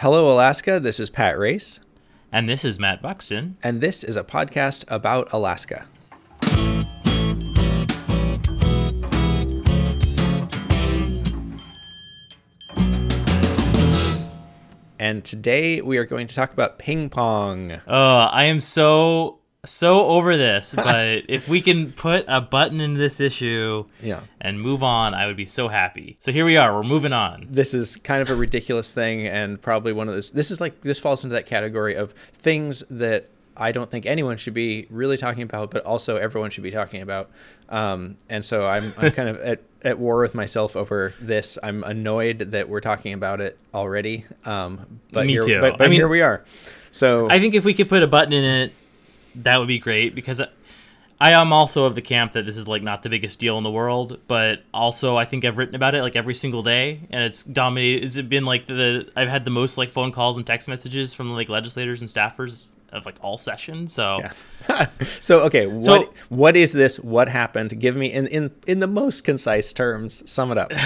Hello, Alaska. This is Pat Race, And this is Matt Buxton. and this is a podcast about Alaska. And today we are going to talk about ping pong. Oh, I am so so over this, but if we can put a button in this issue Yeah. and move on, I would be so happy. So here we are, we're moving on. This is kind of a ridiculous thing, and probably one of those. This is like this falls into that category of things that I don't think anyone should be really talking about, but also everyone should be talking about. Um, and so I'm, I'm kind of at, at war with myself over this. I'm annoyed that we're talking about it already. Um, but Me here, too. But, but I mean- here we are. So I think if we could put a button in it, that would be great because I am also of the camp that this is like not the biggest deal in the world, but also I think I've written about it like every single day and it's dominated. It's been like the I've had the most like phone calls and text messages from like legislators and staffers of like all sessions. So Yeah. so okay, what So- what is this? What happened? Give me in in in the most concise terms. Sum it up.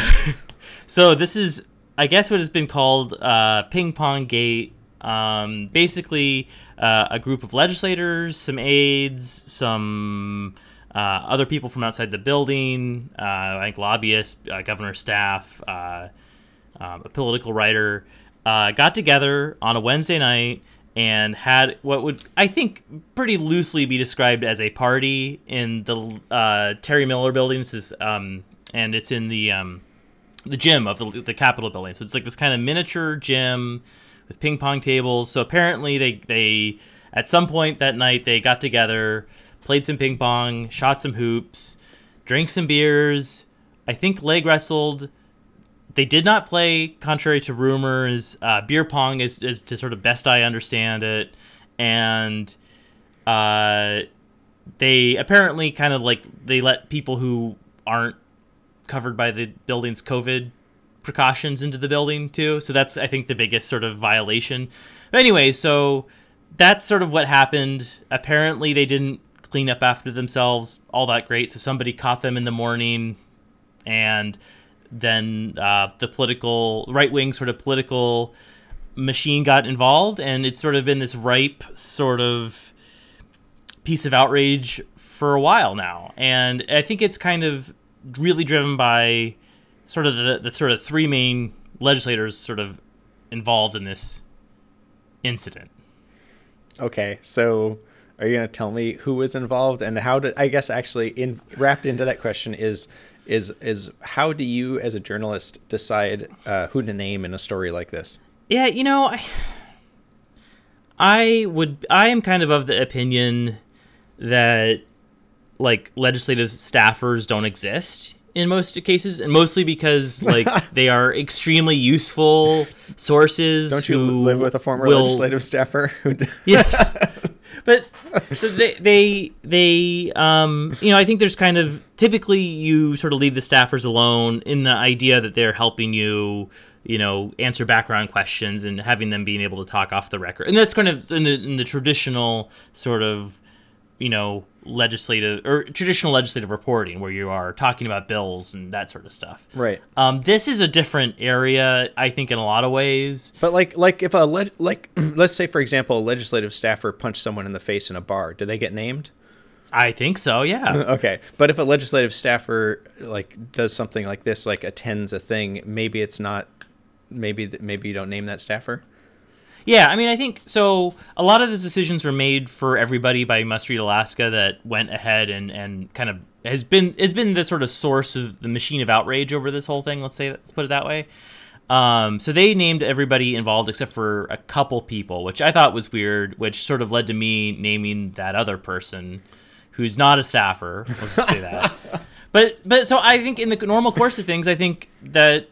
So this is, I guess, what has been called uh, ping pong gate. Um, basically, uh, a group of legislators, some aides, some uh, other people from outside the building, uh, I think lobbyists, uh, governor staff, uh, um, a political writer, uh, got together on a Wednesday night and had what would I think pretty loosely be described as a party in the uh, Terry Miller building. This is, um, and it's in the um, the gym of the, the Capitol building. So it's like this kind of miniature gym with ping pong tables. So apparently they they at some point that night they got together, played some ping pong, shot some hoops, drank some beers. I think leg wrestled. They did not play, contrary to rumors. Uh, beer pong is, is to sort of best I understand it, and uh, they apparently kind of like they let people who aren't covered by the building's COVID precautions into the building too. So that's I think the biggest sort of violation. But anyway, so that's sort of what happened. Apparently they didn't clean up after themselves all that great. So somebody caught them in the morning and then uh, the political right wing sort of political machine got involved and it's sort of been this ripe sort of piece of outrage for a while now and i think it's kind of really driven by sort of the, the sort of three main legislators sort of involved in this incident Okay, so are you going to tell me who was involved and how did I guess actually in wrapped into that question is is is how do you as a journalist decide uh, who to name in a story like this? Yeah, you know, I, I would, I am kind of of the opinion that like legislative staffers don't exist in most cases, and mostly because like they are extremely useful sources. Don't you who live with a former will- legislative staffer who Yes. but so they they they um you know I think there's kind of typically you sort of leave the staffers alone in the idea that they're helping you you know answer background questions and having them being able to talk off the record and that's kind of in the, in the traditional sort of you know legislative or traditional legislative reporting where you are talking about bills and that sort of stuff Right. um, this is a different area i think in a lot of ways But like like if a leg like let's say for example a legislative staffer punched someone in the face in a bar, do they get named? i think so yeah Okay. But if a legislative staffer like does something like this like attends a thing, maybe it's not maybe th- maybe you don't name that staffer? Yeah, I mean, I think so. A lot of the decisions were made for everybody by Must Read Alaska that went ahead and, and kind of has been has been the sort of source of the machine of outrage over this whole thing. Let's say let's put it that way. Um, so they named everybody involved except for a couple people, which I thought was weird. Which sort of led to me naming that other person, who's not a staffer. Let's just say that. But but so I think in the normal course of things, I think that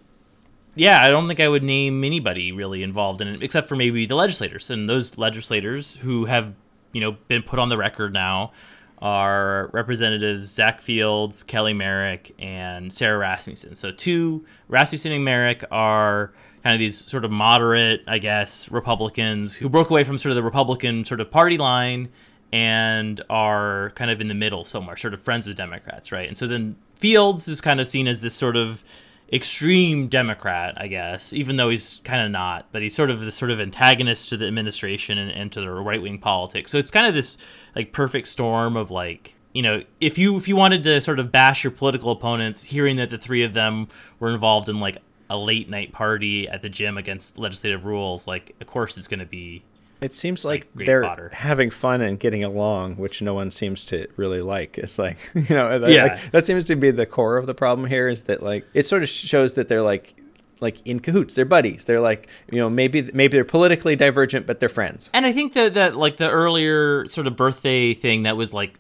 yeah, I don't think I would name anybody really involved in it, except for maybe the legislators. And those legislators who have, you know, been put on the record now are Representatives Zach Fields, Kelly Merrick, and Sarah Rasmussen. So two Rasmussen and Merrick are kind of these sort of moderate, I guess, Republicans who broke away from sort of the Republican sort of party line and are kind of in the middle somewhere, sort of friends with Democrats, right? And so then Fields is kind of seen as this sort of extreme Democrat, I guess, even though he's kind of not, but he's sort of the sort of antagonist to the administration and, and to the right wing politics. So it's kind of this like perfect storm of like you know if you if you wanted to sort of bash your political opponents, hearing that the three of them were involved in like a late night party at the gym against legislative rules, like of course it's going to be it seems like, like they're fodder. having fun and getting along, which no one seems to really like. It's like you know, yeah. Like, that seems to be the core of the problem here. Is that like it sort of shows that they're like like in cahoots. They're buddies. They're like you know maybe maybe they're politically divergent, but they're friends. And I think that that like the earlier sort of birthday thing that was like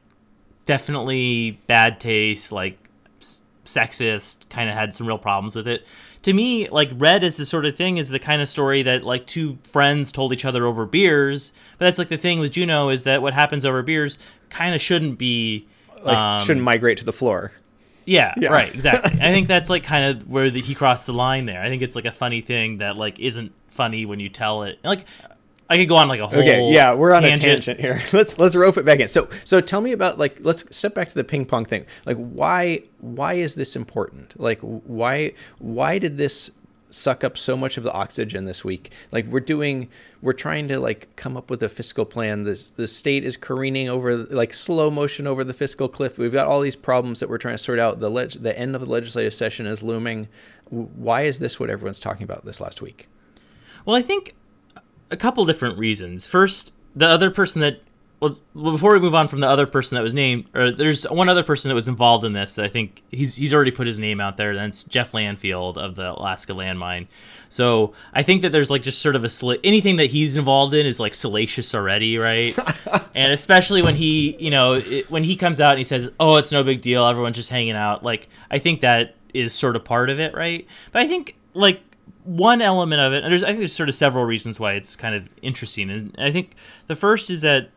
definitely bad taste, like sexist, kind of had some real problems with it to me, like Red is the sort of thing is the kind of story that like two friends told each other over beers. But that's like the thing with Juneau is that what happens over beers kind of shouldn't be like, um, shouldn't migrate to the floor. Yeah, yeah. right, exactly. I think that's like kind of where the, he crossed the line there. I think it's like a funny thing that like isn't funny when you tell it. Like I could go on like a whole. Okay, yeah, we're on tangent. a tangent here. Let's let's rope it back in. So so tell me about like let's step back to the ping pong thing. Like why why is this important? Like why why did this suck up so much of the oxygen this week? Like we're doing we're trying to like come up with a fiscal plan. This the state is careening over like slow motion over the fiscal cliff. We've got all these problems that we're trying to sort out. The leg- the end of the legislative session is looming. Why is this what everyone's talking about this last week? Well, I think a couple different reasons. First, the other person that well, before we move on from the other person that was named, or there's one other person that was involved in this that I think he's he's already put his name out there. That's Jeff Landfield of the Alaska Landmine. So I think that there's like just sort of a anything that he's involved in is like salacious already, right? and especially when he, you know, it, when he comes out and he says, "Oh, it's no big deal. Everyone's just hanging out." Like I think that is sort of part of it, right? But I think like one element of it, and there's I think there's sort of several reasons why it's kind of interesting. And I think the first is that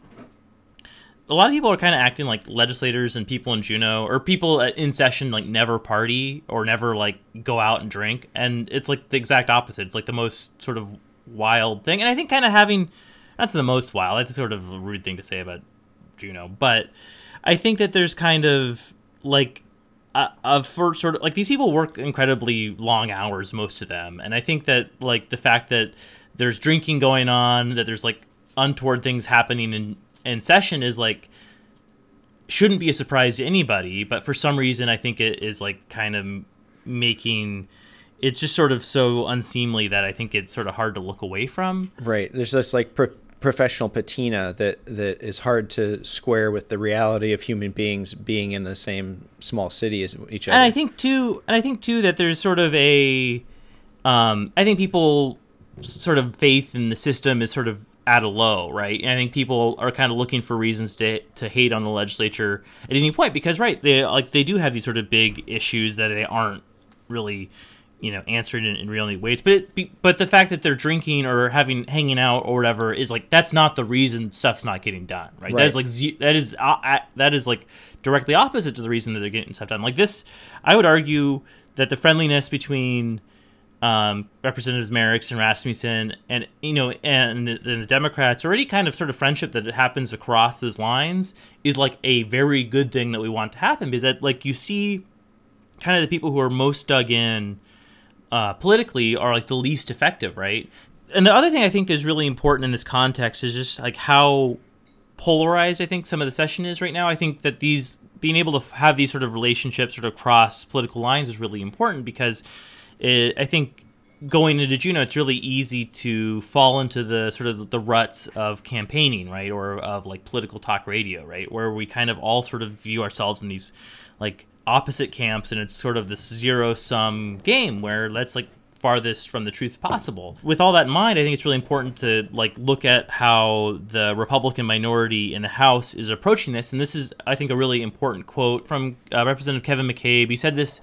a lot of people are kind of acting like legislators and people in Juneau or people uh, in session like never party or never like go out and drink, and it's like the exact opposite. It's like the most sort of wild thing, and I think kind of having that's the most wild. That's sort of a rude thing to say about Juneau, but I think that there's kind of like uh, for sort of like these people work incredibly long hours, most of them, and I think that like the fact that there's drinking going on, that there's like untoward things happening in in session is like shouldn't be a surprise to anybody, but for some reason I think it is like kind of making it's just sort of so unseemly that I think it's sort of hard to look away from. Right. There's this like professional patina that that is hard to square with the reality of human beings being in the same small city as each other. And I think too, and I think too that there's sort of a, um, I think people sort of faith in the system is sort of at a low, right? And I think people are kind of looking for reasons to to hate on the legislature at any point because, right, they like they do have these sort of big issues that they aren't really you know answered in, in real neat ways. But it but the fact that they're drinking or having hanging out or whatever is like that's not the reason stuff's not getting done right, right. that is like that is uh, that is like directly opposite to the reason that they're getting stuff done. Like this i would argue that the friendliness between um, Representatives Merricks and Rasmussen, and you know, and, and the Democrats, or any kind of sort of friendship that happens across those lines, is like a very good thing that we want to happen. Because that, like, you see, kind of the people who are most dug in uh, politically are like the least effective, right? And the other thing I think is really important in this context is just like how polarized I think some of the session is right now. I think that these being able to have these sort of relationships sort of cross political lines is really important because it, I think going into Juneau, it's really easy to fall into the sort of the ruts of campaigning, right, or of like political talk radio, right, where we kind of all sort of view ourselves in these like opposite camps and it's sort of this zero sum game where let's like farthest from the truth possible. With all that in mind, I think it's really important to like look at how the Republican minority in the House is approaching this. And this is, I think, a really important quote from uh, Representative Kevin McCabe. He said this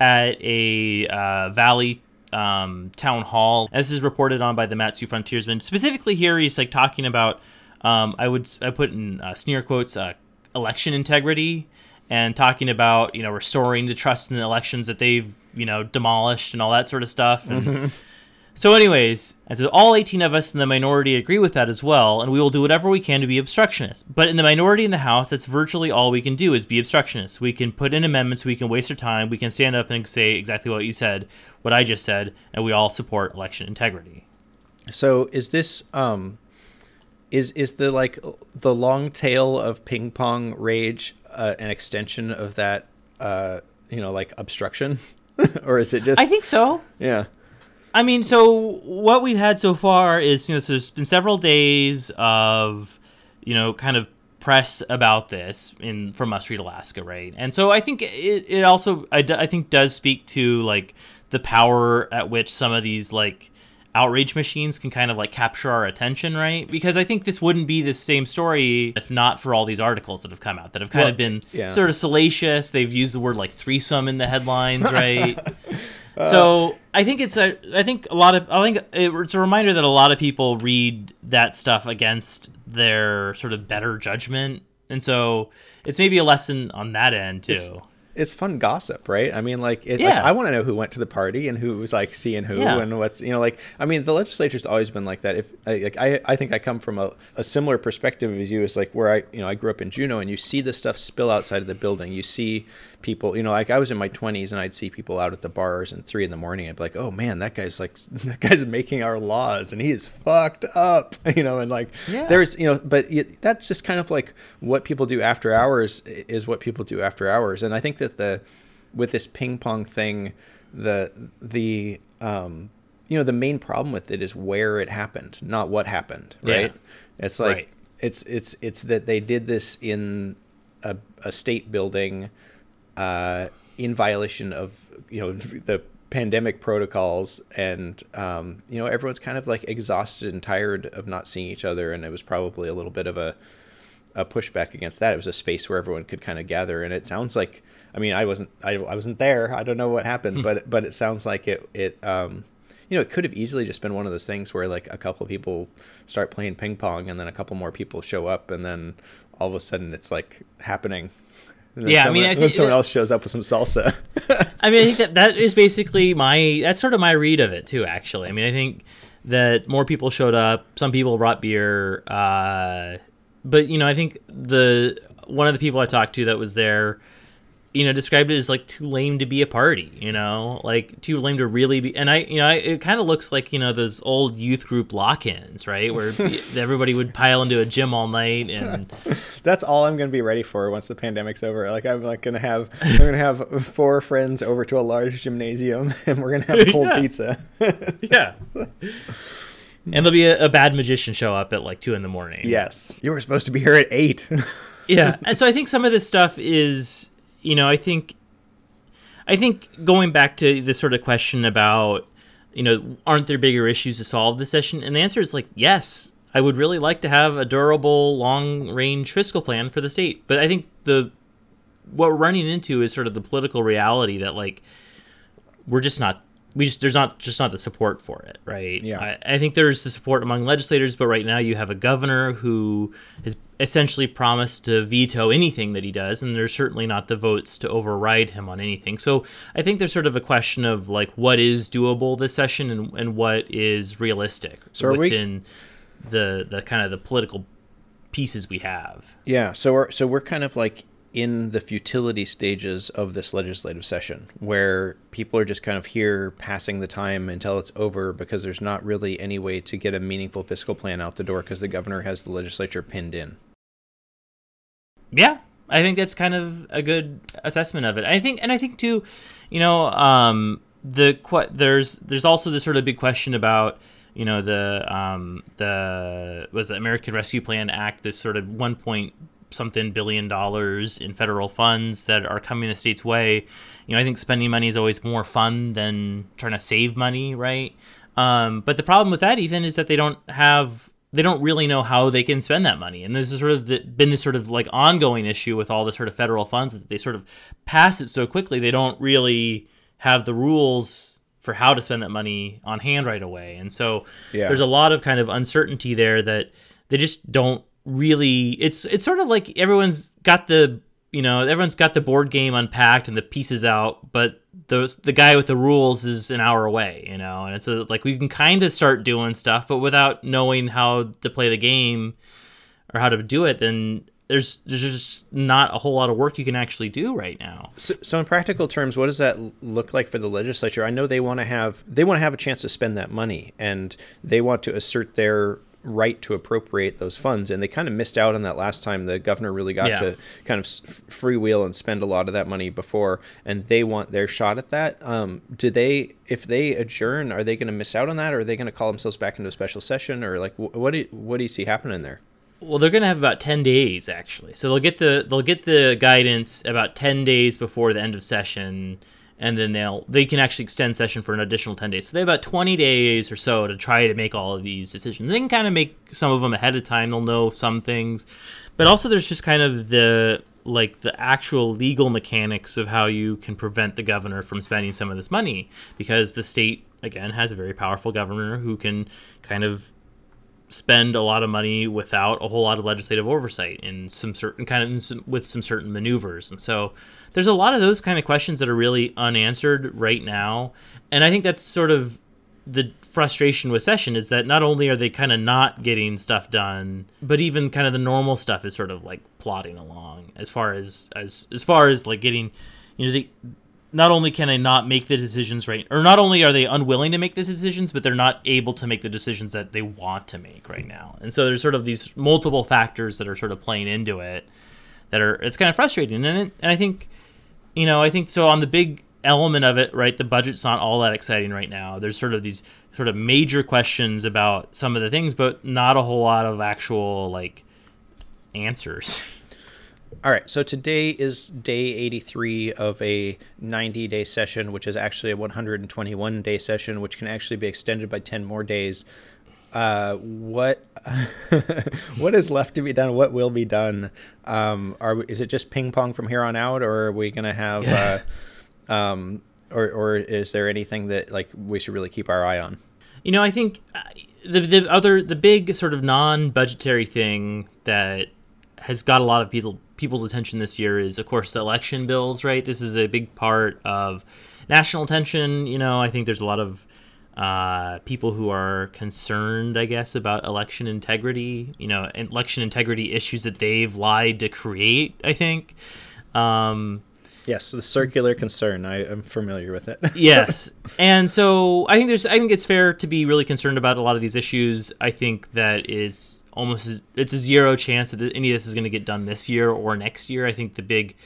at a uh, Valley um, town hall. This is reported on by the Mat-Su Frontiersman. Specifically, here he's like talking about. Um, I would I put in uh, sneer quotes uh, election integrity and talking about you know restoring the trust in the elections that they've you know demolished and all that sort of stuff. And mm-hmm. So, anyways, and so all 18 of us in the minority agree with that as well, and we will do whatever we can to be obstructionists. But in the minority in the House, that's virtually all we can do is be obstructionists. We can put in amendments, we can waste our time, we can stand up and say exactly what you said, what I just said, and we all support election integrity. So, is this um, is is the like the long tail of ping pong rage uh, an extension of that? Uh, you know, like obstruction, or is it just? I think so. Yeah. I mean, so what we've had so far is, you know, so there's been several days of, you know, kind of press about this in from Must Read Alaska, right? And so I think it, it also, I, I think, does speak to like the power at which some of these like outrage machines can kind of like capture our attention, right? Because I think this wouldn't be the same story if not for all these articles that have come out that have kind Well, of been yeah. sort of salacious. They've used the word like threesome in the headlines, right? Uh, so I think it's a I think a lot of I think it's a reminder that a lot of people read that stuff against their sort of better judgment, and so it's maybe a lesson on that end too. It's- fun gossip, right? I mean, like, it, like Yeah. I want to know who went to the party and who was like seeing who Yeah. and what's you know like. I mean, the legislature's always been like that. If like I, I think I come from a, a similar perspective as you. Is like where I you know I grew up in Juneau, and you see this stuff spill outside of the building. You see people, you know, like I was in my twenties and I'd see people out at the bars and three in the morning. I'd be like, oh man, that guy's like that guy's making our laws and he is fucked up, you know, and like Yeah. there's you know, but y- that's just kind of like what people do after hours is what people do after hours, and I think that the with this ping pong thing, the the um you know the main problem with it is where it happened, not what happened, Yeah. right? It's like Right. it's it's it's that they did this in a, a state building uh, in violation of you know the pandemic protocols and um, you know everyone's kind of like exhausted and tired of not seeing each other and it was probably a little bit of a a pushback against that. It was a space where everyone could kind of gather and it sounds like i mean i wasn't i, I wasn't there. I don't know what happened but but it sounds like it it um you know it could have easily just been one of those things where like a couple of people start playing ping pong and then a couple more people show up and then all of a sudden it's like happening and then Yeah, I mean, I then someone else shows up with some salsa I mean, I think that that is basically my that's sort of my read of it too. Actually, I mean, I think that more people showed up. Some people brought beer, uh, but you know, I think the one of the people I talked to that was there, you know, described it as like too lame to be a party. You know, like too lame to really be. And I, you know, I, it kind of looks like you know those old youth group lock-ins, right, where everybody would pile into a gym all night and. That's all I'm gonna be ready for once the pandemic's over. Like I'm like gonna have I'm gonna have four friends over to a large gymnasium and we're gonna have cold Yeah. pizza. Yeah. and there'll be a, a bad magician show up at like two in the morning. yes, you were supposed to be here at eight. yeah and so i think some of this stuff is you know i think i think going back to the sort of question about you know aren't there bigger issues to solve this session? And the answer is like yes. I would really like to have a durable long range fiscal plan for the state. But i think the what we're running into is sort of the political reality that like we're just not we just there's not just not the support for it right? Yeah. I, I think there's the support among legislators but right now you have a governor who has essentially promised to veto anything that he does and there's certainly not the votes to override him on anything. So i think there's sort of a question of like what is doable this session and, and what is realistic So are we- within the the kind of the political pieces we have. Yeah, so we're so we're kind of like in the futility stages of this legislative session where people are just kind of here passing the time until it's over because there's not really any way to get a meaningful fiscal plan out the door because the governor has the legislature pinned in. Yeah, I think that's kind of a good assessment of it. I think, and I think too, you know, um, the there's there's also this sort of big question about you know the um, the was it American Rescue Plan Act, this sort of one point something billion dollars in federal funds that are coming the state's way. You know, I think spending money is always more fun than trying to save money, right? Um, but the problem with that even is that they don't have they don't really know how they can spend that money. And this is sort of the, been this sort of like ongoing issue with all the sort of federal funds is that they sort of pass it so quickly they don't really have the rules for how to spend that money on hand right away. And so Yeah. there's a lot of kind of uncertainty there that they just don't really it's it's sort of like everyone's got the you know, everyone's got the board game unpacked and the pieces out, but those the guy with the rules is an hour away, you know, and it's a, like we can kind of start doing stuff, but without knowing how to play the game or how to do it, then there's there's just not a whole lot of work you can actually do right now. So, so in practical terms, what does that look like for the legislature? I know they want to have they want to have a chance to spend that money, and they want to assert their right to appropriate those funds and they kind of missed out on that last time the governor really got yeah. to kind of freewheel and spend a lot of that money before and they want their shot at that. Um, do they if they adjourn are they going to miss out on that or are they going to call themselves back into a special session or like what do you, what do you see happening there? Well they're going to have about 10 days actually. So they'll get the they'll get the guidance about 10 days before the end of session and then they'll they can actually extend session for an additional 10 days. So they have about 20 days or so to try to make all of these decisions. They can kind of make some of them ahead of time. They'll know some things. But also there's just kind of the like the actual legal mechanics of how you can prevent the governor from spending some of this money. Because the state again has a very powerful governor who can kind of spend a lot of money without a whole lot of legislative oversight in some certain kind of with some certain maneuvers. And so there's a lot of those kind of questions that are really unanswered right now. And i think that's sort of the frustration with session is that not only are they kind of not getting stuff done but even kind of the normal stuff is sort of like plodding along as far as as as far as like getting you know the not only can they not make the decisions right, or not only are they unwilling to make the decisions, but they're not able to make the decisions that they want to make right now. And so there's sort of these multiple factors that are sort of playing into it that are it's kind of frustrating. And it, and I think, you know, I think so on the big element of it, right? The budget's not all that exciting right now. There's sort of these sort of major questions about some of the things, but not a whole lot of actual like answers. All right, so today is day 83 of a 90 day session, which is actually a 121 day session, which can actually be extended by 10 more days. Uh, what what is left to be done? What will be done? Um, are is it just ping pong from here on out, or are we gonna have, yeah. uh, um, or or is there anything that like we should really keep our eye on? You know, I think uh, the the other the big sort of non budgetary thing that has got a lot of people people's attention this year is, of course, the election bills. Right, this is a big part of national attention. You know, I think there's a lot of uh, people who are concerned, I guess, about election integrity. You know, election integrity issues that they've lied to create. I think. Um, Yes, the circular concern. I am familiar with it. yes, and so I think there's. I think it's fair to be really concerned about a lot of these issues. I think that is almost it's a zero chance that any of this is going to get done this year or next year. I think the big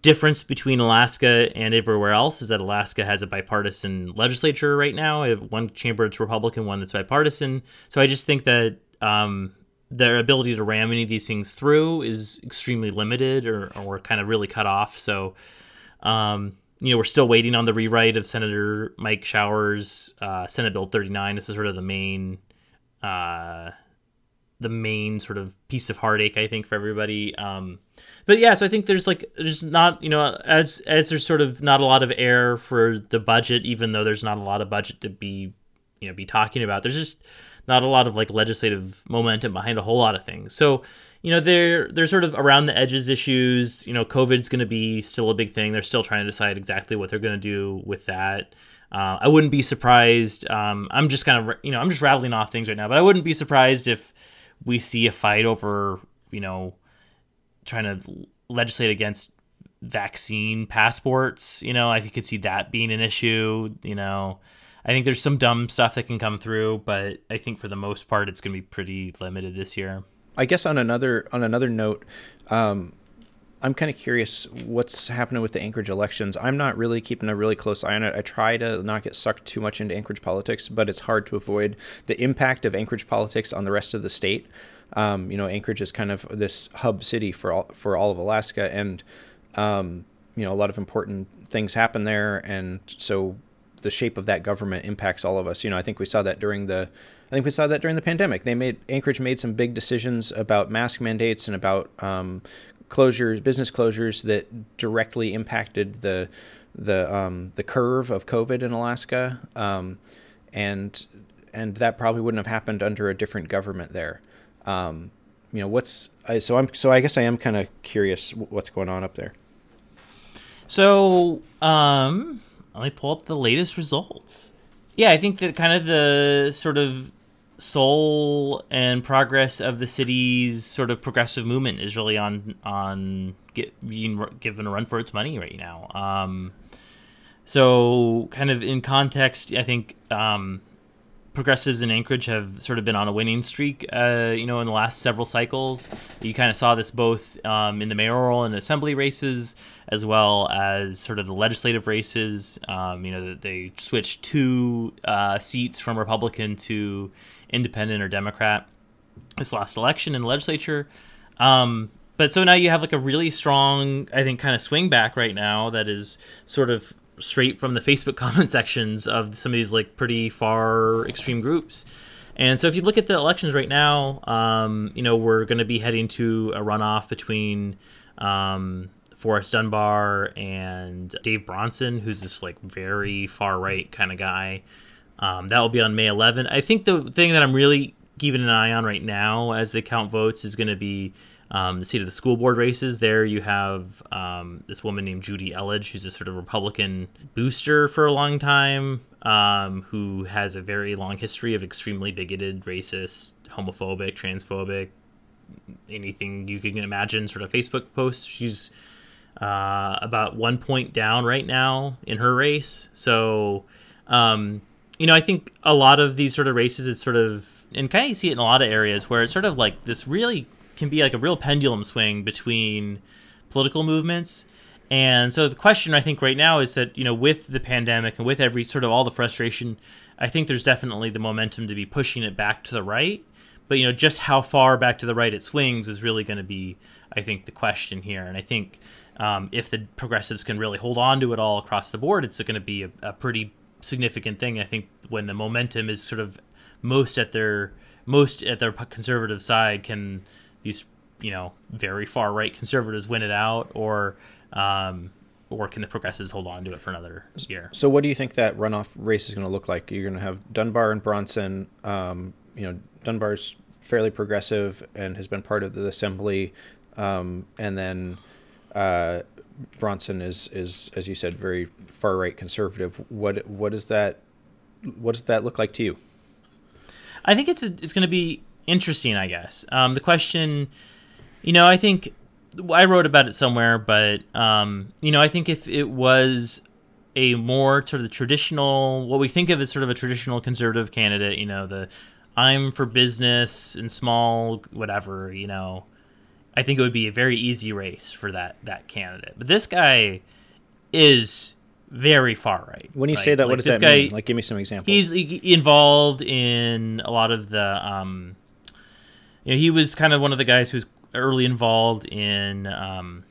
difference between Alaska and everywhere else is that Alaska has a bipartisan legislature right now. One chamber it's Republican, one that's bipartisan. So I just think that um, their ability to ram any of these things through is extremely limited or, or kind of really cut off. So, um, you know, we're still waiting on the rewrite of Senator Mike Shower's uh, Senate Bill 39. This is sort of the main uh, the main sort of piece of heartache I think for everybody. Um, but yeah, so I think there's like there's not you know as as there's sort of not a lot of air for the budget, even though there's not a lot of budget to be you know be talking about. There's just not a lot of like legislative momentum behind a whole lot of things. So you know they're they're sort of around the edges issues. You know, COVID's going to be still a big thing. They're still trying to decide exactly what they're going to do with that. Uh, I wouldn't be surprised. Um, I'm just kind of you know I'm just rattling off things right now, but I wouldn't be surprised if we see a fight over, you know, trying to legislate against vaccine passports. You know, I could see that being an issue. You know, I think there's some dumb stuff that can come through, but I think for the most part, it's going to be pretty limited this year. I guess on another on another note, um, I'm kind of curious what's happening with the Anchorage elections. I'm not really keeping a really close eye on it. I try to not get sucked too much into Anchorage politics, but it's hard to avoid the impact of Anchorage politics on the rest of the state. Um, you know, Anchorage is kind of this hub city for all for all of Alaska, and um, you know, a lot of important things happen there, and so the shape of that government impacts all of us. You know, I think we saw that during the I think we saw that during the pandemic. They made Anchorage made some big decisions about mask mandates and about um, closures, business closures that directly impacted the the um, the curve of COVID in Alaska, um, and and that probably wouldn't have happened under a different government there. Um, you know, what's I, so I'm so I guess I am kind of curious what's going on up there. So, um, let me pull up the latest results. Yeah, I think that kind of the sort of soul and progress of the city's sort of progressive movement is really on on get, being given a run for its money right now. Um, so, kind of in context, I think um, progressives in Anchorage have sort of been on a winning streak, uh, you know, in the last several cycles. You kind of saw this both um, in the mayoral and assembly races, as well as sort of the legislative races. Um, you know, they switched two uh, seats from Republican to Independent or Democrat this last election in the legislature. Um, but so now you have like a really strong, I think, kind of swing back right now that is sort of straight from the Facebook comment sections of some of these like pretty far extreme groups. And so if you look at the elections right now, um, you know, we're going to be heading to a runoff between um, Forrest Dunbar and Dave Bronson, who's this like very far right kind of guy. Um, that will be on May 11. I think the thing that I'm really keeping an eye on right now as they count votes is going to be um, the seat of the school board races. There you have um, this woman named Judy Eledge, who's a sort of Republican booster for a long time, um, who has a very long history of extremely bigoted, racist, homophobic, transphobic, anything you can imagine sort of Facebook posts. She's uh, about one point down right now in her race. So, um, you know, I think a lot of these sort of races is sort of, and kind of see it in a lot of areas where it's sort of like this really can be like a real pendulum swing between political movements. And so the question I think right now is that, you know, with the pandemic and with every sort of all the frustration, I think there's definitely the momentum to be pushing it back to the right. But, you know, just how far back to the right it swings is really going to be, I think, the question here. And I think um, if the progressives can really hold on to it all across the board, it's going to be a, a pretty significant thing. I think when the momentum is sort of most at their most at their conservative side can these you know very far right conservatives win it out, or um, or can the progressives hold on to it for another year? So, what do you think that runoff race is going to look like? You're going to have Dunbar and Bronson. Um, you know, Dunbar's fairly progressive and has been part of the assembly, um, and then uh, Bronson is is as you said very far right conservative. What what does that what does that look like to you? I think it's a, it's going to be interesting, I guess. Um, the question, you know, I think I wrote about it somewhere, but um, you know, I think if it was a more sort of traditional, what we think of as sort of a traditional conservative candidate, you know, the I'm for business and small whatever, you know, I think it would be a very easy race for that that candidate. But this guy is very far right. When you right? say that, like what does that guy, mean? Like, give me some examples. He's involved in a lot of the um, you know, he was kind of one of the guys who was early involved in, um,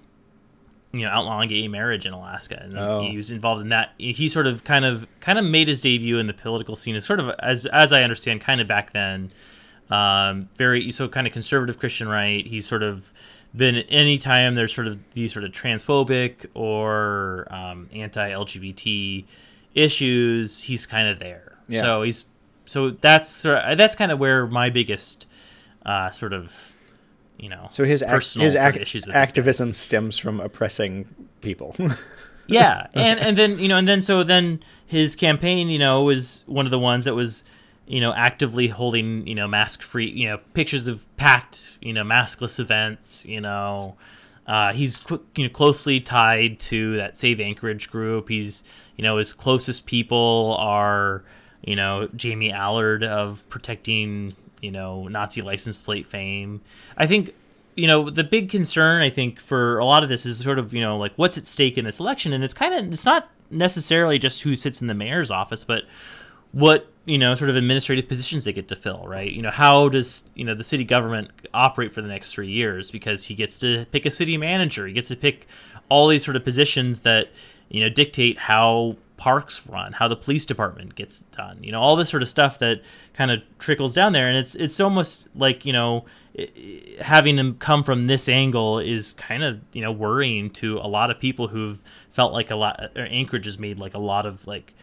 you know, outlawing gay marriage in Alaska, and oh. he was involved in that. He sort of, kind of, kind of made his debut in the political scene as sort of, as as I understand, kind of back then, um, very so kind of conservative Christian right. He's sort of been any time there's sort of these sort of transphobic or um, anti-LGBT issues, he's kind of there. Yeah. So he's so that's that's kind of where my biggest uh, sort of you know so his personal his ac- activism stems from oppressing people yeah and and then you know and then so then his campaign you know was one of the ones that was you know actively holding you know mask free you know pictures of packed you know maskless events you know uh, he's you know closely tied to that Save Anchorage group. He's you know his closest people are you know Jamie Allard of protecting you know, Nazi license plate fame. I think, you know, the big concern I think for a lot of this is sort of, you know, like what's at stake in this election and it's kind of it's not necessarily just who sits in the mayor's office, but what, you know, sort of administrative positions they get to fill, right? You know, how does, you know, the city government operate for the next 3 years because he gets to pick a city manager, he gets to pick all these sort of positions that, you know, dictate how parks run, how the police department gets done, you know, all this sort of stuff that kind of trickles down there, and it's it's almost like you know having him come from this angle is kind of you know worrying to a lot of people who've felt like a lot or Anchorage has made like a lot of like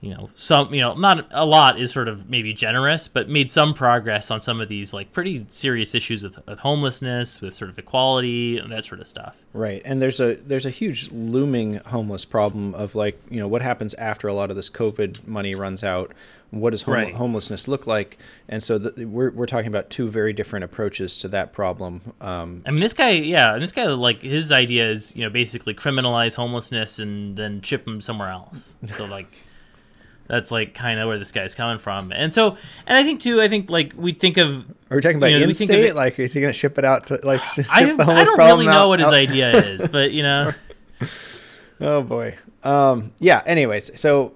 you know some you know not a lot is sort of maybe generous but made some progress on some of these like pretty serious issues with, with homelessness with sort of equality and that sort of stuff right and there's a there's a huge looming homeless problem of like you know what happens after a lot of this covid money runs out what does Right. homelessness look like and so the, we're, we're talking about two very different approaches to that problem um, I mean, this guy, yeah, and this guy, like, his idea is, you know, basically criminalize homelessness and then ship them somewhere else. So, like, that's like kind of where this guy's coming from. And so, and I think too, I think like we think of, are we talking about You know, in-state? it- like is he going to ship it out to like ship I, the I homeless don't problem really know out- what his out- idea is, but you know, Oh boy. Um, yeah. Anyways, so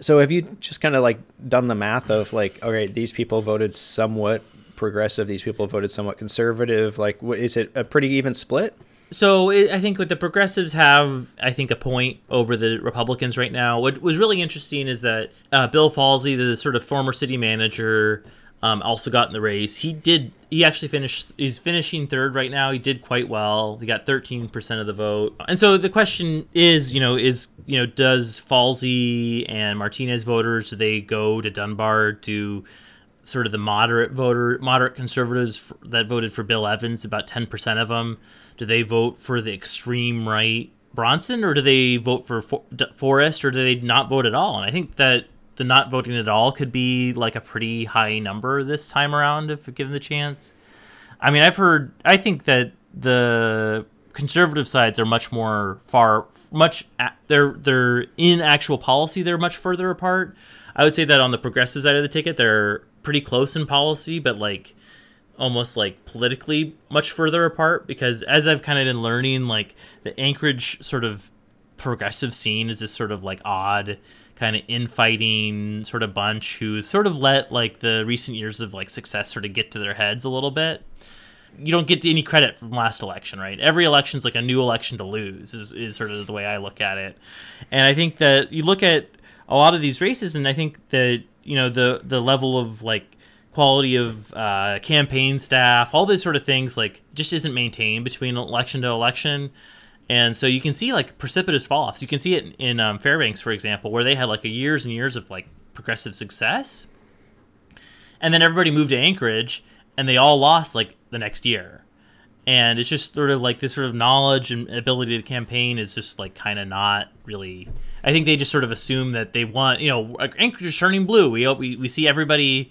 so have you just kind of like done the math of like, okay, these people voted somewhat progressive, these people voted somewhat conservative. Like, wh- is it a pretty even split? So it, I think what the progressives have, I think, a point over the Republicans right now. What was really interesting is that uh, Bill Falsey, the sort of former city manager, um, also got in the race. He did. He actually finished. He's finishing third right now. He did quite well. He got 13 percent of the vote. And so the question is, you know, is you know, does Falsey and Martinez voters do they go to Dunbar to sort of the moderate voter, moderate conservatives f- that voted for Bill Evans, about 10% of them, do they vote for the extreme right Bronson or do they vote for For- Forrest or do they not vote at all? And I think that the not voting at all could be like a pretty high number this time around if given the chance. I mean, I've heard, I think that the conservative sides are much more far, much, they're, they're in actual policy, they're much further apart. I would say that on the progressive side of the ticket, they're pretty close in policy, but like almost like politically much further apart because as I've kind of been learning, like the Anchorage sort of progressive scene is this sort of like odd kind of infighting sort of bunch who sort of let like the recent years of like success sort of get to their heads a little bit you don't get any credit from last election, right? Every election's like a new election to lose is, is sort of the way I look at it. And I think that you look at a lot of these races and I think that, you know, the the level of like quality of uh, campaign staff, all these sort of things like just isn't maintained between election to election. And so you can see like precipitous fall offs. You can see it in um, Fairbanks, for example, where they had like a years and years of like progressive success and then everybody moved to Anchorage, and they all lost like the next year. And it's just sort of like this sort of knowledge and ability to campaign is just like kind of not really. I think they just sort of assume that they want, you know, Anchorage is turning blue. We we we see everybody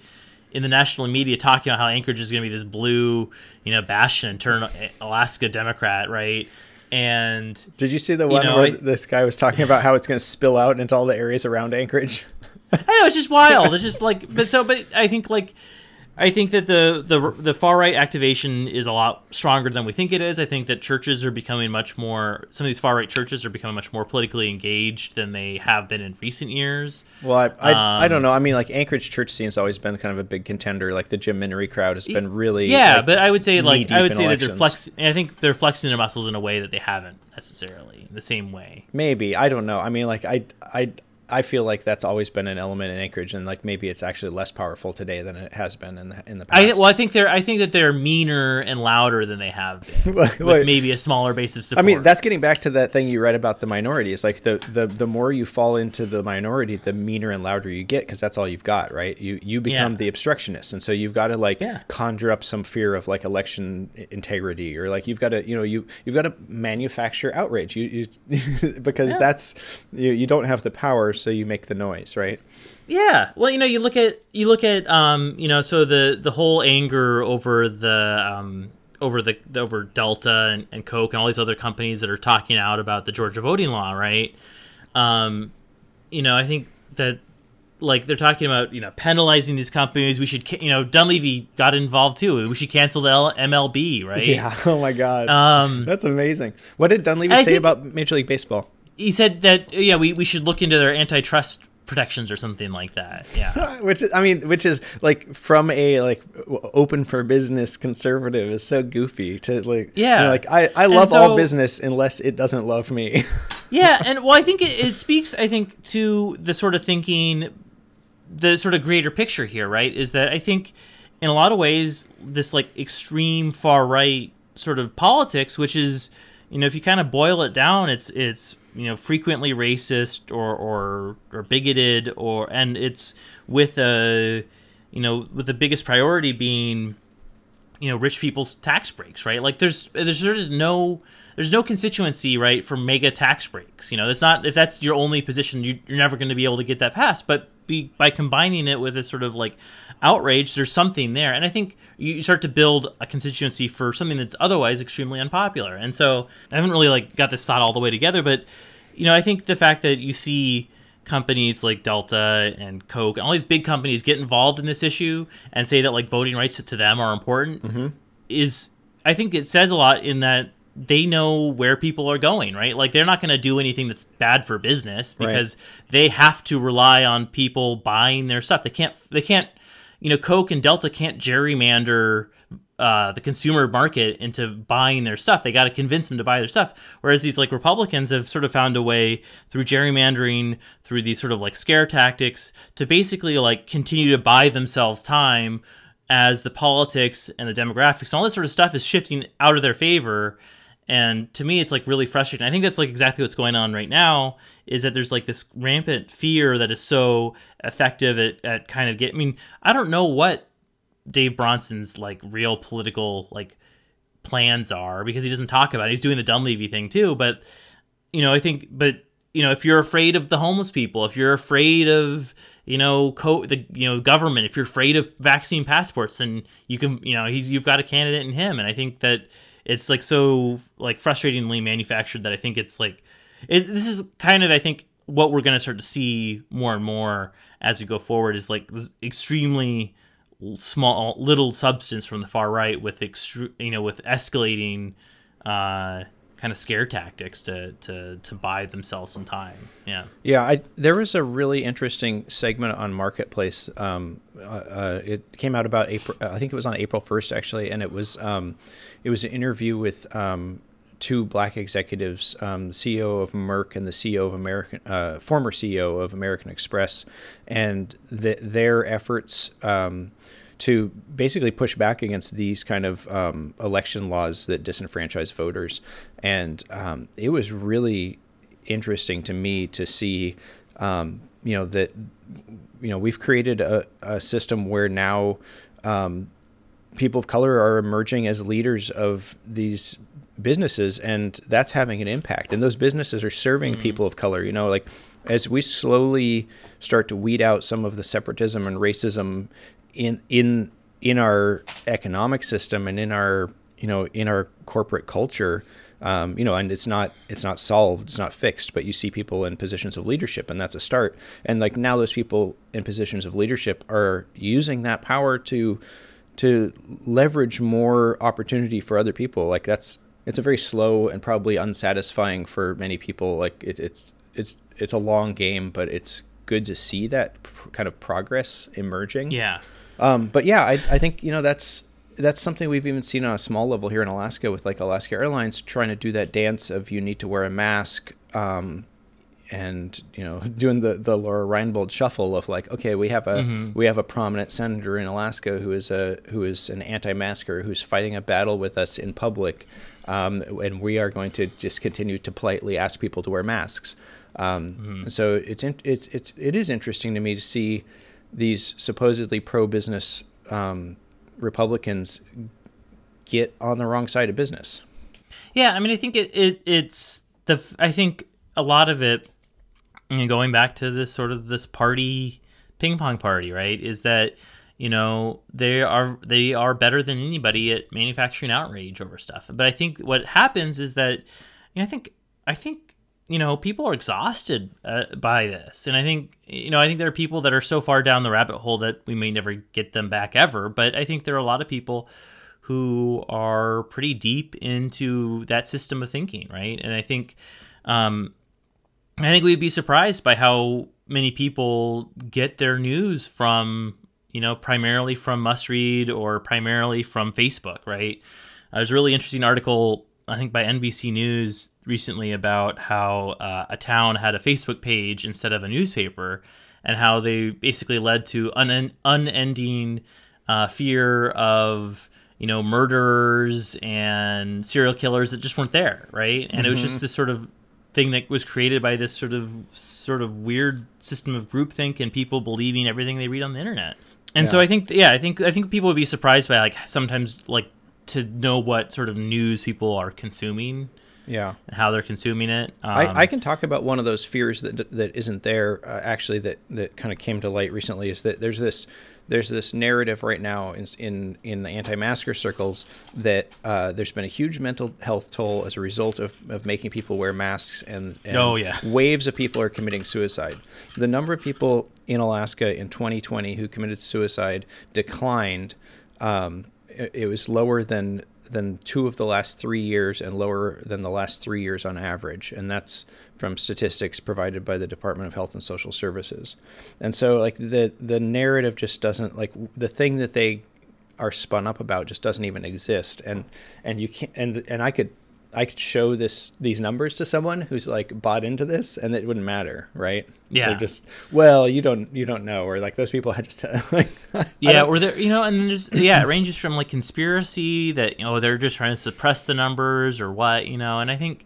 in the national media talking about how Anchorage is going to be this blue, you know, bastion turn Alaska Democrat, right? And Did you see the one know, where I- this guy was talking about how it's going to spill out into all the areas around Anchorage? I know it's just wild. It's just like, but so, but I think like, I think that the the the far right activation is a lot stronger than we think it is. I think that churches are becoming much more. Some of these far right churches are becoming much more politically engaged than they have been in recent years. Well, I, I, I don't Um, know. I mean, like Anchorage church scene's always been kind of a big contender. Like the Jim Minnery crowd has been really yeah, like, but I would say like I would say that they're elections. flex. I think they're flexing their muscles in a way that they haven't necessarily in the same way. Maybe I don't know. I mean, like I I I feel like that's always been an element in Anchorage, and like maybe it's actually less powerful today than it has been in the in the past. I well, I think they're I think that they're meaner and louder than they have been, Like- with maybe a smaller base of support. I mean, that's getting back to that thing you read about the minority. It's like the the the more you fall into the minority, the meaner and louder you get because that's all you've got, right? You you become Yeah. the obstructionist, and so you've got to like Yeah. conjure up some fear of like election integrity, or like you've got to you know you you've got to manufacture outrage. You you because Yeah. that's you you don't have the power, so you make the noise, right? Yeah. Well, you know, you look at you look at um, you know, so the the whole anger over the um over the over Delta and, and Coke and all these other companies that are talking out about the Georgia voting law, right? Um, you know, I think that like they're talking about you know penalizing these companies. We should you know Dunleavy got involved too. We should cancel the L- MLB, right? Yeah. Oh my God. Um, that's amazing. What did Dunleavy I say think- about Major League Baseball? He said that yeah we, we should look into their antitrust protections or something like that. Yeah. which is, I mean, which is like from a like open for business conservative is so goofy to like. Yeah. you know, like I I love so- all business unless it doesn't love me. yeah, and well, I think it, it speaks, I think, to the sort of thinking, the sort of greater picture here, right? Is that I think, in a lot of ways, this like extreme far right sort of politics, which is, you know, if you kind of boil it down, it's it's you know frequently racist or or or bigoted or and it's with a you know with the biggest priority being you know rich people's tax breaks right? Like there's there's sort of no there's no constituency right for mega tax breaks. You know it's not if that's your only position you, you're never going to be able to get that passed but be, by combining it with a sort of like outrage there's something there and i think you start to build a constituency for something that's otherwise extremely unpopular and so i haven't really like got this thought all the way together but you know i think the fact that you see companies like Delta and Coke and all these big companies get involved in this issue and say that like voting rights to them are important Mm-hmm. is I think it says a lot in that they know where people are going, right? Like they're not going to do anything that's bad for business Right. because they have to rely on people buying their stuff. They can't they can't you know Coke and Delta can't gerrymander uh, the consumer market into buying their stuff. They got to convince them to buy their stuff. Whereas these like Republicans have sort of found a way through gerrymandering, through these sort of like scare tactics, to basically like continue to buy themselves time as the politics and the demographics and all this sort of stuff is shifting out of their favor. And to me, it's like really frustrating. I think that's like exactly what's going on right now. Is that there's like this rampant fear that is so effective at, at kind of get. I mean, I don't know what Dave Bronson's like real political like plans are because he doesn't talk about it. He's doing the Dunleavy thing too, but you know, I think but you know, if you're afraid of the homeless people, if you're afraid of you know, co- the you know government, if you're afraid of vaccine passports, then you can you know he's you've got a candidate in him, and I think that it's like so like frustratingly manufactured that I think it's like it, this is kind of I think what we're going to start to see more and more as we go forward is like this extremely small little substance from the far right with extre- you know with escalating uh kind of scare tactics to to to buy themselves some time yeah Yeah, I, there was a really interesting segment on Marketplace. Um, uh, uh, it came out about April. I think it was on April first, actually, and it was um, it was an interview with um, two black executives, um, the CEO of Merck and the CEO of American, uh, former CEO of American Express, and the, their efforts. Um, to basically push back against these kind of um, election laws that disenfranchise voters, and um, it was really interesting to me to see, um, you know, that you know we've created a, a system where now um, people of color are emerging as leaders of these businesses, and that's having an impact. And those businesses are serving people of color. You know, like as we slowly start to weed out some of the separatism and racism in in in our economic system and in our you know in our corporate culture um, you know and it's not it's not solved it's not fixed but you see people in positions of leadership and that's a start. And like now those people in positions of leadership are using that power to to leverage more opportunity for other people. Like that's it's a very slow and probably unsatisfying for many people. Like it, it's it's it's a long game but it's good to see that pr- kind of progress emerging. Yeah um, but yeah, I, I think you know that's that's something we've even seen on a small level here in Alaska with like Alaska Airlines trying to do that dance of you need to wear a mask, um, and you know doing the the Lora Reinbold shuffle of like okay we have a we have a prominent senator in Alaska who is a who is an anti-masker who's fighting a battle with us in public, um, and we are going to just continue to politely ask people to wear masks. Um, So it's in, it's it's it is interesting to me to see these supposedly pro-business um, Republicans get on the wrong side of business. Yeah, I mean, I think it, it it's the I think a lot of it, you know, going back to this sort of this party ping pong party, right? Is that you know they are they are better than anybody at manufacturing outrage over stuff. But I think what happens is that you know, I think I think you know people are exhausted uh, by this, and I think you know I think there are people that are so far down the rabbit hole that we may never get them back ever. But I think there are a lot of people who are pretty deep into that system of thinking, right? And I think, um, I think we'd be surprised by how many people get their news from, you know, primarily from Must Read or primarily from Facebook, right? Uh, there's a really interesting article, I think, by NBC News recently about how uh, a town had a Facebook page instead of a newspaper, and how they basically led to un- unending uh, fear of you know murderers and serial killers that just weren't there right? And it was just this sort of thing that was created by this sort of sort of weird system of groupthink and people believing everything they read on the internet. And so I think yeah, I think I think people would be surprised by like sometimes like to know what sort of news people are consuming Yeah. and how they're consuming it. Um, I, I can talk about one of those fears that that isn't there uh, actually that that kind of came to light recently is that there's this there's this narrative right now in in, in the anti-masker circles that uh, there's been a huge mental health toll as a result of, of making people wear masks and, and Oh, yeah. waves of people are committing suicide. The number of people in Alaska in 2020 who committed suicide declined. Um, it, was lower than than two of the last three years and lower than the last three years on average, and that's from statistics provided by the Department of Health and Social Services. And so, like the the narrative just doesn't like the thing that they are spun up about just doesn't even exist, and and you can't and and I could I could show this these numbers to someone who's like bought into this, and it wouldn't matter, right? Yeah. They're just well, you don't you don't know, or like those people had just like Yeah, or there, you know, and there's yeah, it ranges from like conspiracy that you know they're just trying to suppress the numbers or what, you know, and I think,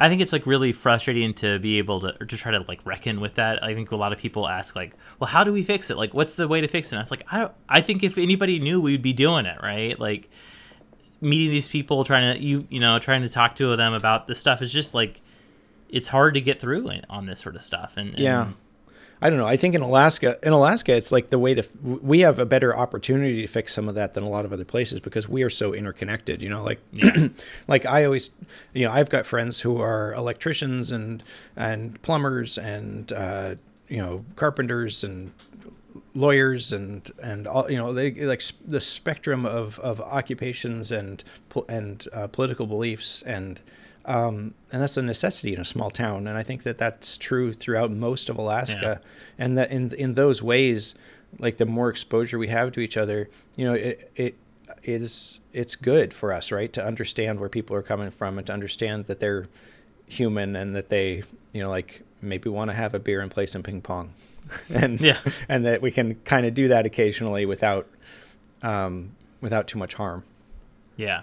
I think it's like really frustrating to be able to or to try to like reckon with that. I think a lot of people ask like, well, how do we fix it? Like, what's the way to fix it? And I was like, I don't, I think if anybody knew, we'd be doing it, right? Like, meeting these people, trying to you you know trying to talk to them about this stuff is just like, it's hard to get through on this sort of stuff, and, and Yeah. I don't know. I think in Alaska, in Alaska, it's like the way to. We have a better opportunity to fix some of that than a lot of other places because we are so interconnected. You know, like, like I always, you know, I've got friends who are electricians and and plumbers and uh, you know carpenters and lawyers and and all you know they like the spectrum of of occupations and and uh, political beliefs and um, and that's a necessity in a small town. And I think that that's true throughout most of Alaska. And that in in those ways like the more exposure we have to each other you know it it is it's good for us right to understand where people are coming from and to understand that they're human and that they you know like maybe want to have a beer and play some ping pong and Yeah. and that we can kind of do that occasionally without um, without too much harm. Yeah,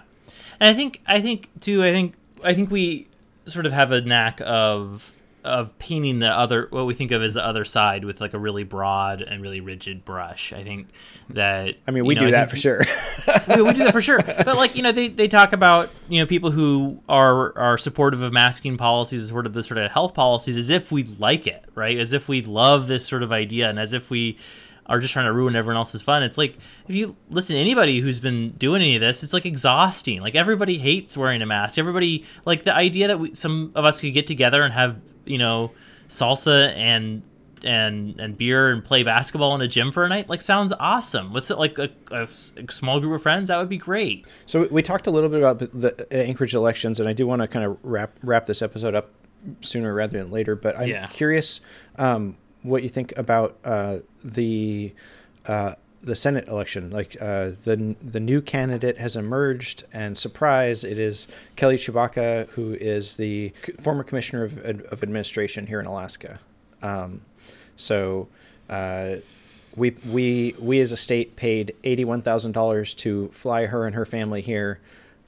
and I think I think too. I think I think we sort of have a knack of of painting the other what we think of as the other side with like a really broad and really rigid brush. I think that I mean, you we know, do I that for sure. we, we do that for sure. But like you know, they, they talk about you know people who are are supportive of masking policies, as sort of the sort of health policies, as if we like it, right? As if we love this sort of idea, and as if we are just trying to ruin everyone else's fun. It's like if you listen to anybody who's been doing any of this, it's like exhausting. Like everybody hates wearing a mask. Everybody like the idea that we, some of us could get together and have you know salsa and and and beer and play basketball in a gym for a night like sounds awesome with like a small group of friends that would be great so we talked a little bit about the Anchorage elections, and I do want to kind of wrap wrap this episode up sooner rather than later. But I'm Yeah. curious um, what you think about uh, the. Uh, the Senate election, like uh, the the new candidate has emerged, and surprise, it is Kelly Tshibaka, who is the former commissioner of, of administration here in Alaska. Um, so uh, we we we as a state paid eighty one thousand dollars to fly her and her family here,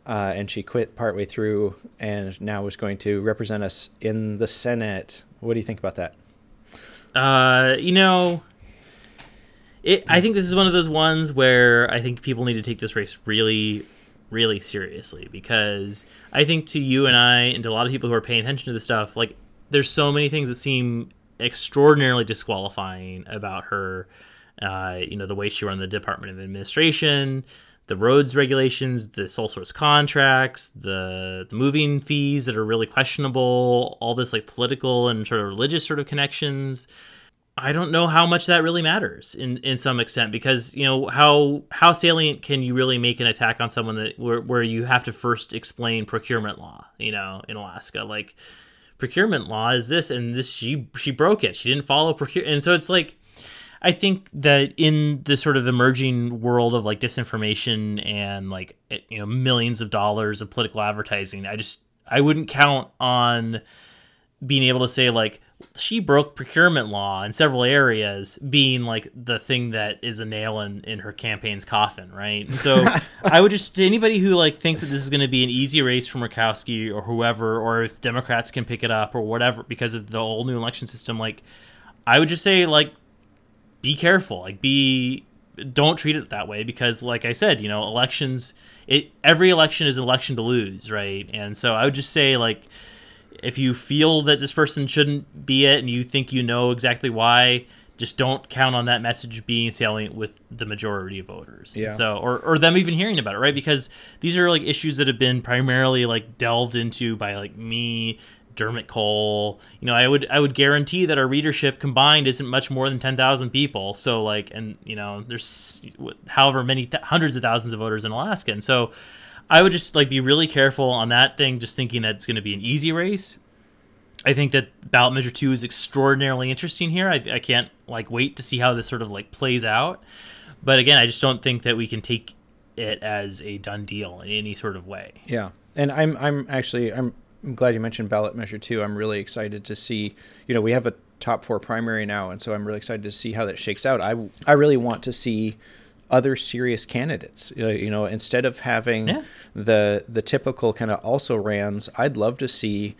uh, and she quit partway through, and now is going to represent us in the Senate. What do you think about that? uh you know it i think this is one of those ones where i think people need to take this race really really seriously because i think to you and i and to a lot of people who are paying attention to this stuff like there's so many things that seem extraordinarily disqualifying about her uh, you know the way she ran the department of administration the roads regulations the sole source contracts the the moving fees that are really questionable all this like political and sort of religious sort of connections I don't know how much that really matters in, in some extent because you know how how salient can you really make an attack on someone that where, where you have to first explain procurement law you know in Alaska? Like procurement law is this and this she she broke it. She didn't follow procure and so it's like I think that in the sort of emerging world of like disinformation and like you know millions of dollars of political advertising I just I wouldn't count on being able to say like she broke procurement law in several areas being like the thing that is a nail in, in her campaign's coffin right? And so i would just anybody who like thinks that this is going to be an easy race for murkowski or whoever or if democrats can pick it up or whatever because of the whole new election system like i would just say like be careful. Like be don't treat it that way because like i said you know elections it every election is an election to lose right? And so i would just say like if you feel that this person shouldn't be it and you think you know exactly why, just don't count on that message being salient with the majority of voters. Yeah. So or, or them even hearing about it, right? Because these are like issues that have been primarily like delved into by like me, Dermot Cole. You know, I would I would guarantee that our readership combined isn't much more than ten thousand people. So like, and you know, there's however many th- hundreds of thousands of voters in Alaska, and so I would just like be really careful on that thing, just thinking that it's going to be an easy race. I think that ballot measure two is extraordinarily interesting here. I, I can't like wait to see how this sort of like plays out. But again, I just don't think that we can take it as a done deal in any sort of way. Yeah, and I'm I'm actually I'm, I'm glad you mentioned ballot measure two. I'm really excited to see. You know, we have a top four primary now, and so I'm really excited to see how that shakes out. I I really want to see other serious candidates. You know, instead of having yeah. the the typical kind of also rans, I'd love to see.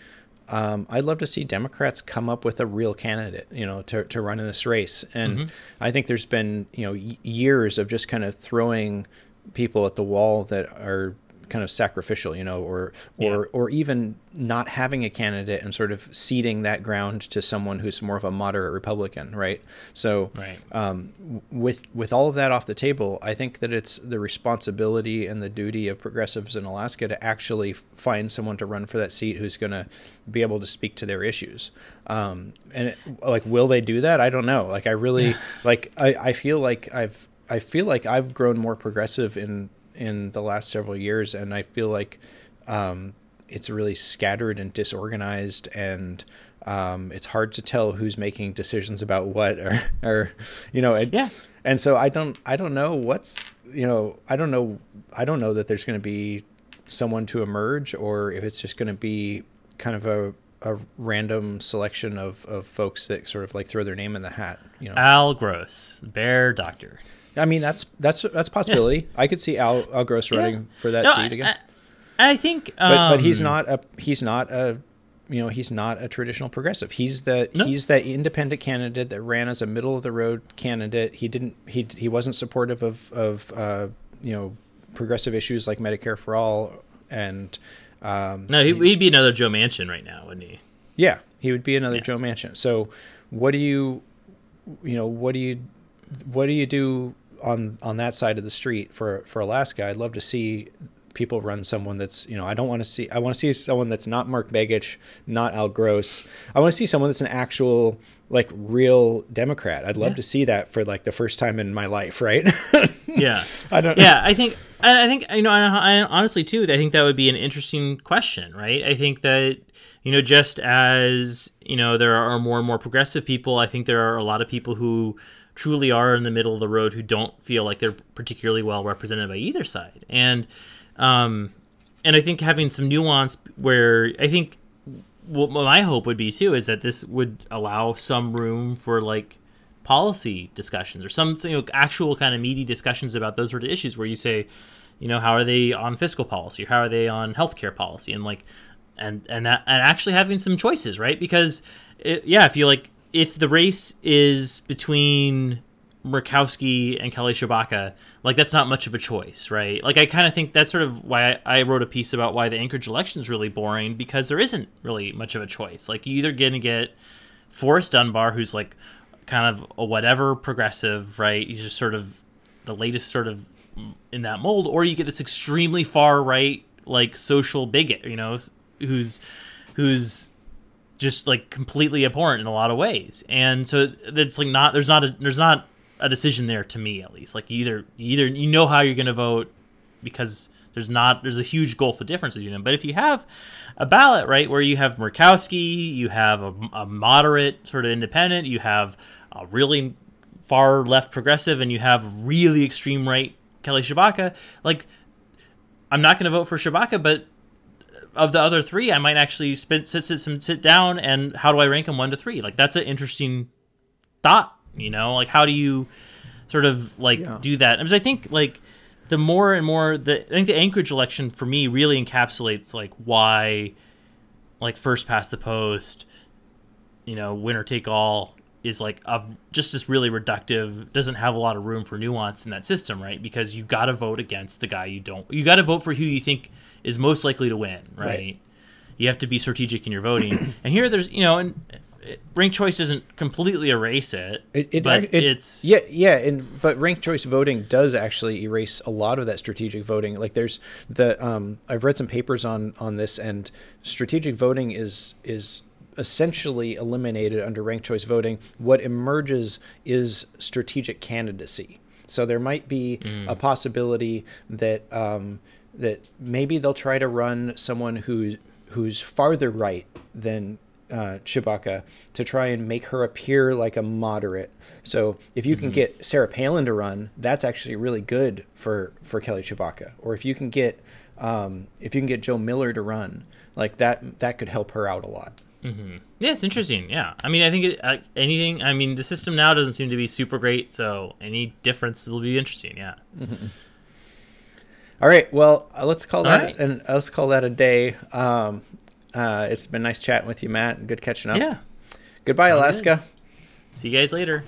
Um, I'd love to see Democrats come up with a real candidate, you know, to, to run in this race. And mm-hmm. I think there's been, you know, years of just kind of throwing people at the wall that are kind of sacrificial, you know, or or yeah. or even not having a candidate and sort of ceding that ground to someone who's more of a moderate Republican, right? So, right. Um, with with all of that off the table, I think that it's the responsibility and the duty of progressives in Alaska to actually find someone to run for that seat who's going to be able to speak to their issues. Um, and it, like, will they do that? I don't know. Like, I really like. I, I feel like I've I feel like I've grown more progressive in in the last several years, and I feel like um, it's really scattered and disorganized, and um, it's hard to tell who's making decisions about what, or, or you know, and, yeah. And so I don't, I don't know what's, you know, I don't know, I don't know that there's going to be someone to emerge, or if it's just going to be kind of a a random selection of, of folks that sort of like throw their name in the hat. You know, Al Gross, bear doctor. I mean, that's that's that's a possibility. I could see Al, Al Gross running for that no, seat again. I, I think, um, but but he's um, not a he's not a you know he's not a traditional progressive. He's the no. he's the independent candidate that ran as a middle of the road candidate. He didn't he he wasn't supportive of of uh, you know progressive issues like Medicare for all and um, no he, would be another Joe Manchin right now, wouldn't he? Yeah, he would be another yeah. Joe Manchin. So what do you you know what do you what do you do on on that side of the street for for Alaska, I'd love to see people run someone that's you know I don't want to see I want to see someone that's not Mark Begich, not Al Gross. I want to see someone that's an actual like real Democrat. I'd love yeah. to see that for like the first time in my life, right? yeah, I don't. Yeah, I think I think you know I, I honestly too I think that would be an interesting question, right? I think that you know just as you know there are more and more progressive people, I think there are a lot of people who truly are in the middle of the road who don't feel like they're particularly well represented by either side. And um, and I think having some nuance where I think what my hope would be too is that this would allow some room for like policy discussions or some you know actual kind of meaty discussions about those sort of issues where you say you know how are they on fiscal policy? How are they on healthcare policy? And like and and that and actually having some choices right? Because it, yeah if you like if the race is between Murkowski and Kelly Tshibaka, like that's not much of a choice, right? Like I kind of think that's sort of why I, wrote a piece about why the Anchorage election is really boring because there isn't really much of a choice. Like you either going to get Forrest Dunbar, who's like kind of a whatever progressive, right? He's just sort of the latest sort of in that mold, or you get this extremely far right, like social bigot, you know, who's who's just like completely abhorrent in a lot of ways. And so it's like not there's not a there's not a decision there to me at least. Like either either you know how you're going to vote because there's not there's a huge gulf of difference between them. But if you have a ballot right where you have Murkowski, you have a, a moderate sort of independent, you have a really far left progressive, and you have really extreme right Kelly Tshibaka, like I'm not going to vote for Tshibaka, but of the other three, I might actually spit, sit, sit, sit down and how do I rank them one to three? Like that's an interesting thought. You know, like how do you sort of like Yeah. do that? Because I think like the more and more the I think the Anchorage election for me really encapsulates like why like first past the post, you know, winner take all is like of just this really reductive doesn't have a lot of room for nuance in that system right? Because you got to vote against the guy you don't you got to vote for who you think is most likely to win right, Right. you have to be strategic in your voting. And here there's you know and uh, rank choice doesn't completely erase it, It, it, but it- it's yeah yeah and but ranked choice voting does actually erase a lot of that strategic voting. Like there's the um i've read some papers on on this and strategic voting is is essentially eliminated under ranked choice voting what emerges is strategic candidacy so there might be a possibility that um that maybe they'll try to run someone who who's farther right than uh, Tshibaka to try and make her appear like a moderate. So if you can get Sarah Palin to run, that's actually really good for for Kelly Tshibaka. Or if you can get um, if you can get Joe Miller to run, like that that could help her out a lot. Yeah it's interesting yeah i mean i think it, uh, anything i mean the system now doesn't seem to be super great so any difference will be interesting yeah All right, well uh, let's call that right. and let's call that a day. Um, uh, it's been nice chatting with you, Matt. Good catching up. yeah Goodbye, Sounds Alaska. see you guys later